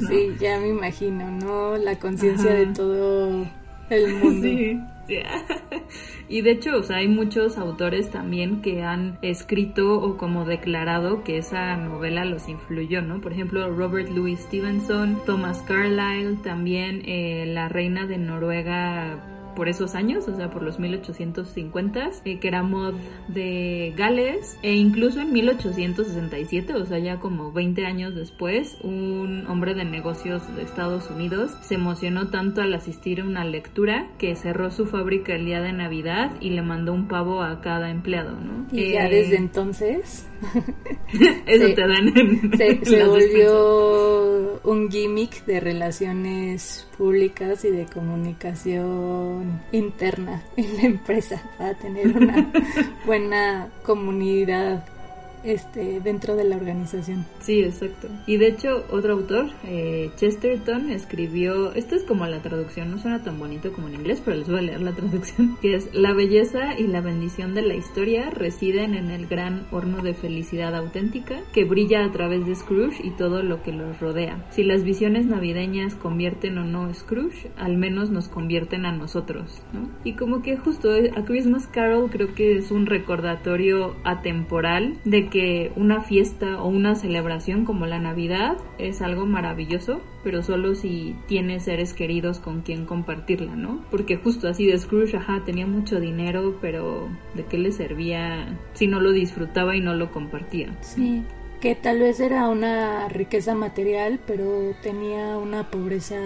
Sí, ya me imagino, ¿no? La conciencia de todo el mundo. Sí. Y de hecho, o sea, hay muchos autores también que han escrito o como declarado que esa novela los influyó, ¿no? Por ejemplo, Robert Louis Stevenson, Thomas Carlyle, también eh, la reina de Noruega por esos años, o sea, por los 1850, eh, que era mod de Gales, e incluso en 1867, o sea, ya como 20 años después, un hombre de negocios de Estados Unidos se emocionó tanto al asistir a una lectura que cerró su fábrica el día de Navidad y le mandó un pavo a cada empleado, ¿no? Y ya eh, desde entonces Eso te dan Se, volvió un gimmick de relaciones públicas y de comunicación interna en la empresa para tener una buena comunidad este, dentro de la organización. Sí, exacto. Y de hecho, otro autor, eh, Chesterton, escribió, esto es como la traducción, no suena tan bonito como en inglés, pero les voy a leer la traducción, que es, la belleza y la bendición de la historia residen en el gran horno de felicidad auténtica que brilla a través de Scrooge y todo lo que los rodea. Si las visiones navideñas convierten o no Scrooge, al menos nos convierten a nosotros, ¿no? Y como que justo eh, a Christmas Carol creo que es un recordatorio atemporal de que una fiesta o una celebración como la Navidad es algo maravilloso, pero solo si tiene seres queridos con quien compartirla, ¿no? Porque justo así de Scrooge, ajá, tenía mucho dinero, pero ¿de qué le servía si no lo disfrutaba y no lo compartía? Sí, que tal vez era una riqueza material, pero tenía una pobreza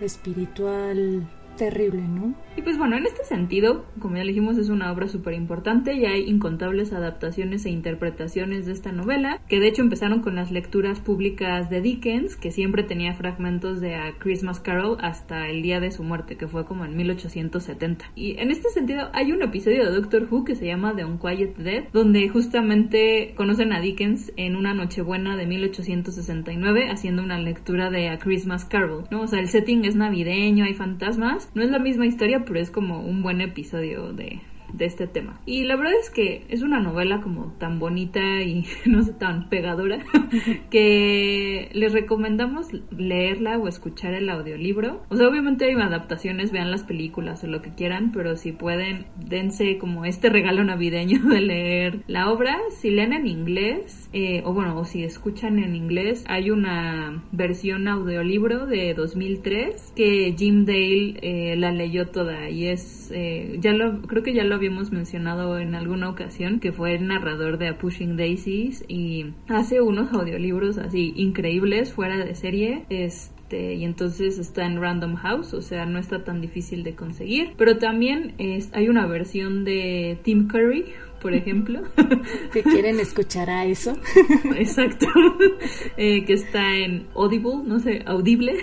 espiritual terrible, ¿no? Y pues bueno, en este sentido, como ya dijimos, es una obra súper importante y hay incontables adaptaciones e interpretaciones de esta novela, que de hecho empezaron con las lecturas públicas de Dickens, que siempre tenía fragmentos de A Christmas Carol hasta el día de su muerte, que fue como en 1870. Y en este sentido, hay un episodio de Doctor Who que se llama The Unquiet Dead, donde justamente conocen a Dickens en una Nochebuena de 1869 haciendo una lectura de A Christmas Carol, ¿no? O sea, el setting es navideño, hay fantasmas, no es la misma historia, pero es como un buen episodio de, de este tema. Y la verdad es que es una novela como tan bonita y no sé, tan pegadora que les recomendamos leerla o escuchar el audiolibro. O sea, obviamente hay adaptaciones, vean las películas o lo que quieran, pero si pueden, dense como este regalo navideño de leer la obra. Si leen en inglés, eh, o bueno, o si escuchan en inglés, hay una versión audiolibro de 2003 que Jim Dale eh, la leyó toda y es, eh, ya lo, creo que ya lo habíamos mencionado en alguna ocasión, que fue el narrador de A Pushing Daisies y hace unos audiolibros así increíbles, fuera de serie. Este, y entonces está en Random House, o sea, no está tan difícil de conseguir. Pero también es, hay una versión de Tim Curry, por ejemplo. que quieren escuchar a eso. Exacto. Eh, que está en Audible, no sé, Audible.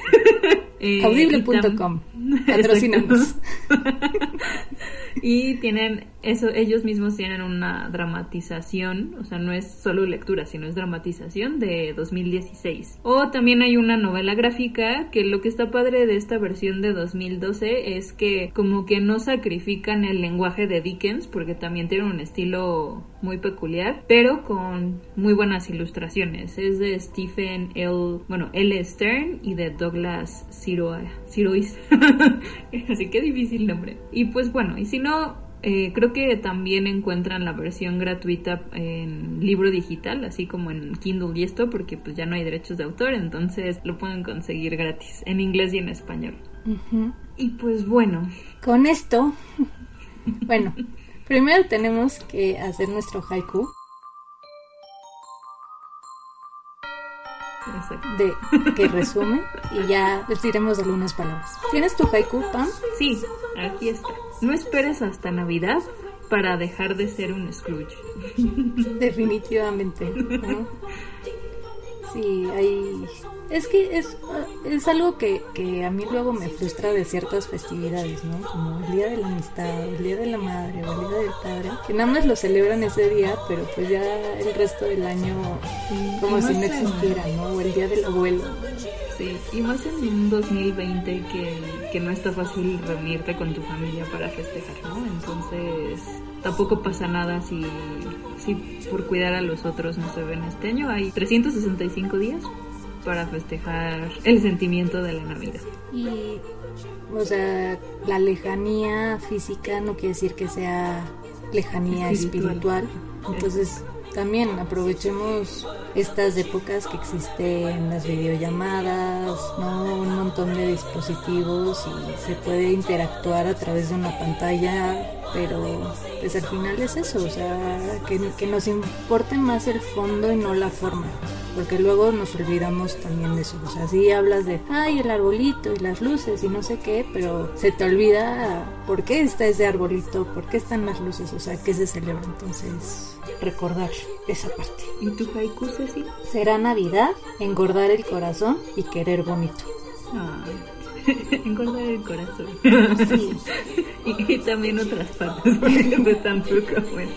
Eh, Audible.com. Patrocinanos. y tienen eso, ellos mismos tienen una dramatización, o sea, no es solo lectura, sino es dramatización de 2016. O también hay una novela gráfica que lo que está padre de esta versión de 2012 es que como que no sacrifican el lenguaje de Dickens, porque también tiene un estilo muy peculiar, pero con muy buenas ilustraciones. Es de Stephen L. bueno, L. Stern y de Douglas Sirois. Así que difícil nombre. Y pues bueno, y si no, eh, creo que también encuentran la versión gratuita en libro digital, así como en Kindle y esto, porque pues ya no hay derechos de autor, entonces lo pueden conseguir gratis, en inglés y en español. Y pues bueno. Con esto, bueno, primero tenemos que hacer nuestro haiku. de que resume y ya les diremos algunas palabras. ¿Tienes tu haiku, Pam? Sí, aquí está. No esperes hasta Navidad para dejar de ser un Scrooge. Definitivamente. Sí, hay es que es, es algo que, que, a mí luego me frustra de ciertas festividades, ¿no? Como el Día de la Amistad, el Día de la Madre o el Día del Padre, que nada más lo celebran ese día, pero pues ya el resto del año como si no existiera, ¿no? O el Día del Abuelo. Sí, y más en un 2020 que, que no está fácil reunirte con tu familia para festejar, ¿no? Entonces tampoco pasa nada si, si por cuidar a los otros no se ven este año. Hay 365 días para festejar el sentimiento de la Navidad. Y, o sea, la lejanía física no quiere decir que sea lejanía espiritual. Entonces, también aprovechemos estas épocas que existen las videollamadas, ¿no? un montón de dispositivos y se puede interactuar a través de una pantalla, pero pues al final es eso, o sea, que, que nos importe más el fondo y no la forma porque luego nos olvidamos también de eso. O sea, sí hablas de, ay, el arbolito y las luces y no sé qué, pero se te olvida por qué está ese arbolito, por qué están las luces, o sea, qué se celebra. Entonces, recordar esa parte. ¿Y tu haiku, Ceci? Será Navidad, engordar el corazón y querer bonito. engordar el corazón. Sí. y, también otras partes de tampoco, bueno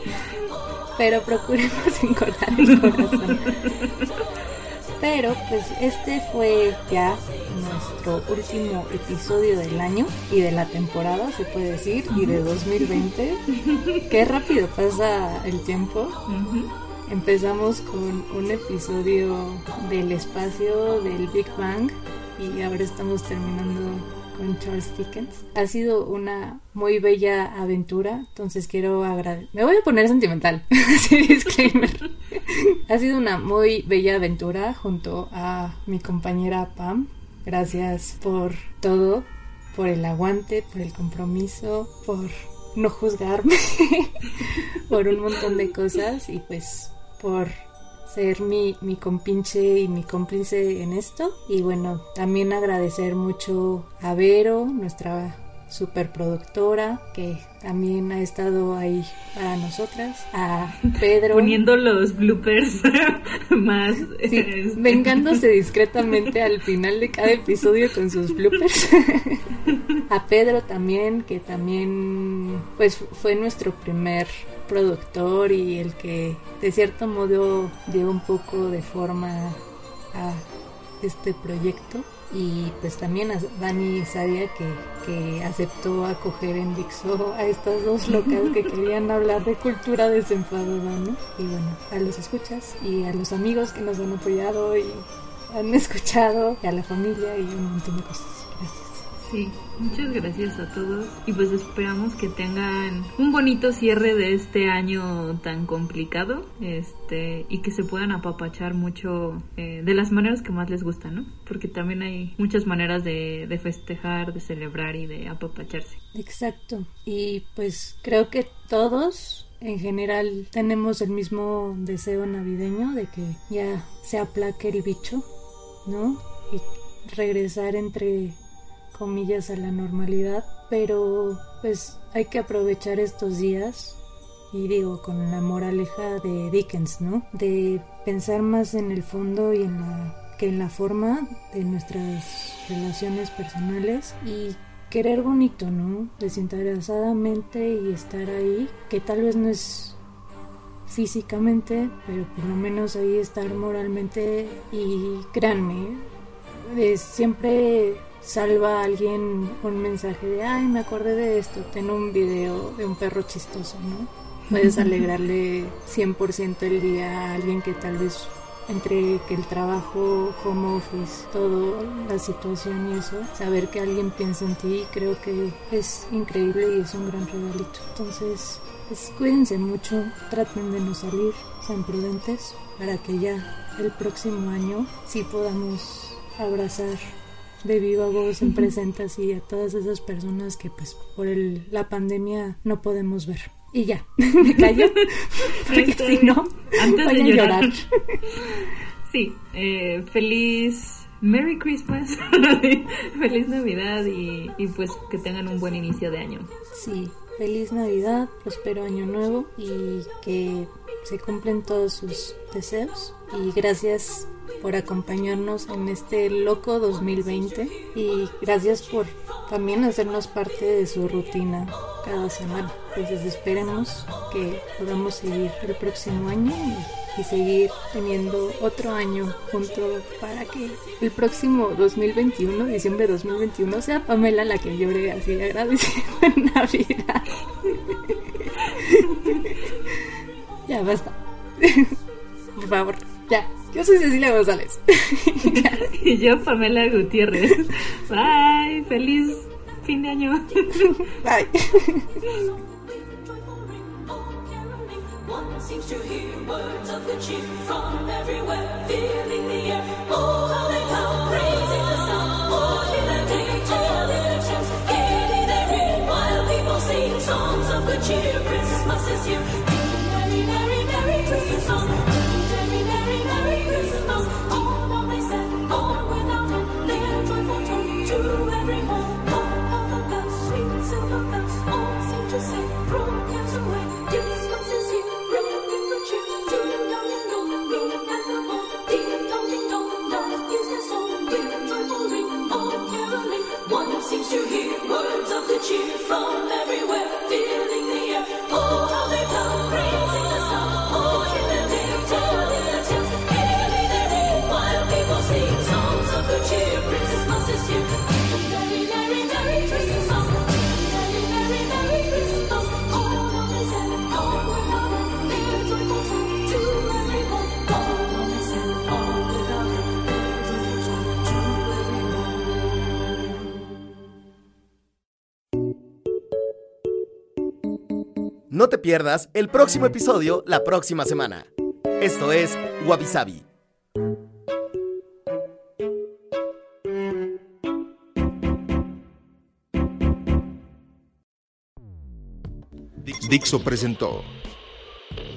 pero procuremos encontrar el corazón. Pero pues este fue ya nuestro último episodio del año y de la temporada, se puede decir, y de 2020. Qué rápido pasa el tiempo. Empezamos con un episodio del espacio del Big Bang y ahora estamos terminando con Charles Dickens. Ha sido una muy bella aventura, entonces quiero agradecer. Me voy a poner sentimental, disclaimer. ha sido una muy bella aventura junto a mi compañera Pam. Gracias por todo, por el aguante, por el compromiso, por no juzgarme, por un montón de cosas y pues por ser mi, mi compinche y mi cómplice en esto. Y bueno, también agradecer mucho a Vero, nuestra superproductora, que también ha estado ahí para nosotras, a Pedro. Poniendo los bloopers más. Este, vengándose discretamente al final de cada episodio con sus bloopers. a Pedro también, que también pues fue nuestro primer productor y el que de cierto modo dio un poco de forma a este proyecto y pues también a Dani Sadia que, que aceptó acoger en Dixo a estas dos locas que querían hablar de cultura desenfadada, ¿no? Y bueno, a los escuchas y a los amigos que nos han apoyado y han escuchado y a la familia y un montón de cosas. Sí, muchas gracias a todos y pues esperamos que tengan un bonito cierre de este año tan complicado este y que se puedan apapachar mucho eh, de las maneras que más les gustan, ¿no? Porque también hay muchas maneras de, de festejar, de celebrar y de apapacharse. Exacto, y pues creo que todos en general tenemos el mismo deseo navideño de que ya se aplaque el bicho, ¿no? Y regresar entre comillas a la normalidad, pero pues hay que aprovechar estos días y digo con la moraleja de Dickens, ¿no? De pensar más en el fondo y en la que en la forma de nuestras relaciones personales y querer bonito, ¿no? Desinteresadamente y estar ahí, que tal vez no es físicamente, pero por lo menos ahí estar moralmente y créanme, siempre salva a alguien un mensaje de, ay, me acordé de esto, tengo un video de un perro chistoso, ¿no? Puedes alegrarle 100% el día a alguien que tal vez entre que el trabajo, home office, todo, la situación y eso, saber que alguien piensa en ti creo que es increíble y es un gran regalito. Entonces, pues, cuídense mucho, traten de no salir, sean prudentes para que ya el próximo año sí podamos abrazar de viva voz en presente así a todas esas personas que pues por el, la pandemia no podemos ver. Y ya, me callo, porque si no, Antes de llorar. sí, eh, feliz Merry Christmas, feliz Navidad y, y pues que tengan un buen inicio de año. Sí, feliz Navidad, próspero año nuevo y que se cumplen todos sus deseos. Y gracias por acompañarnos en este loco 2020 y gracias por también hacernos parte de su rutina cada semana. Entonces esperemos que podamos seguir el próximo año y, y seguir teniendo otro año junto para que el próximo 2021, diciembre de 2021, sea Pamela la que llore así agradeciendo en Navidad. ya basta. Por favor, ya. Yo soy Cecilia González. y yo, Pamela Gutiérrez. Bye. Feliz fin de año. Bye. One seems to hear words of good cheer from everywhere, filling the air. Oh, how they come, praising the sun. Oh, hear the day, tell their chants, gaiety their ring, while people sing songs of good cheer. Christmas is here. Pierdas el próximo episodio la próxima semana. Esto es Wabi Sabi. Dixo presentó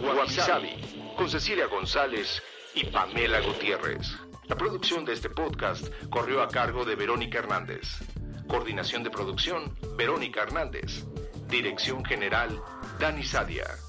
Wabi con Cecilia González y Pamela Gutiérrez. La producción de este podcast corrió a cargo de Verónica Hernández. Coordinación de producción, Verónica Hernández. Dirección general, Dani Sadia.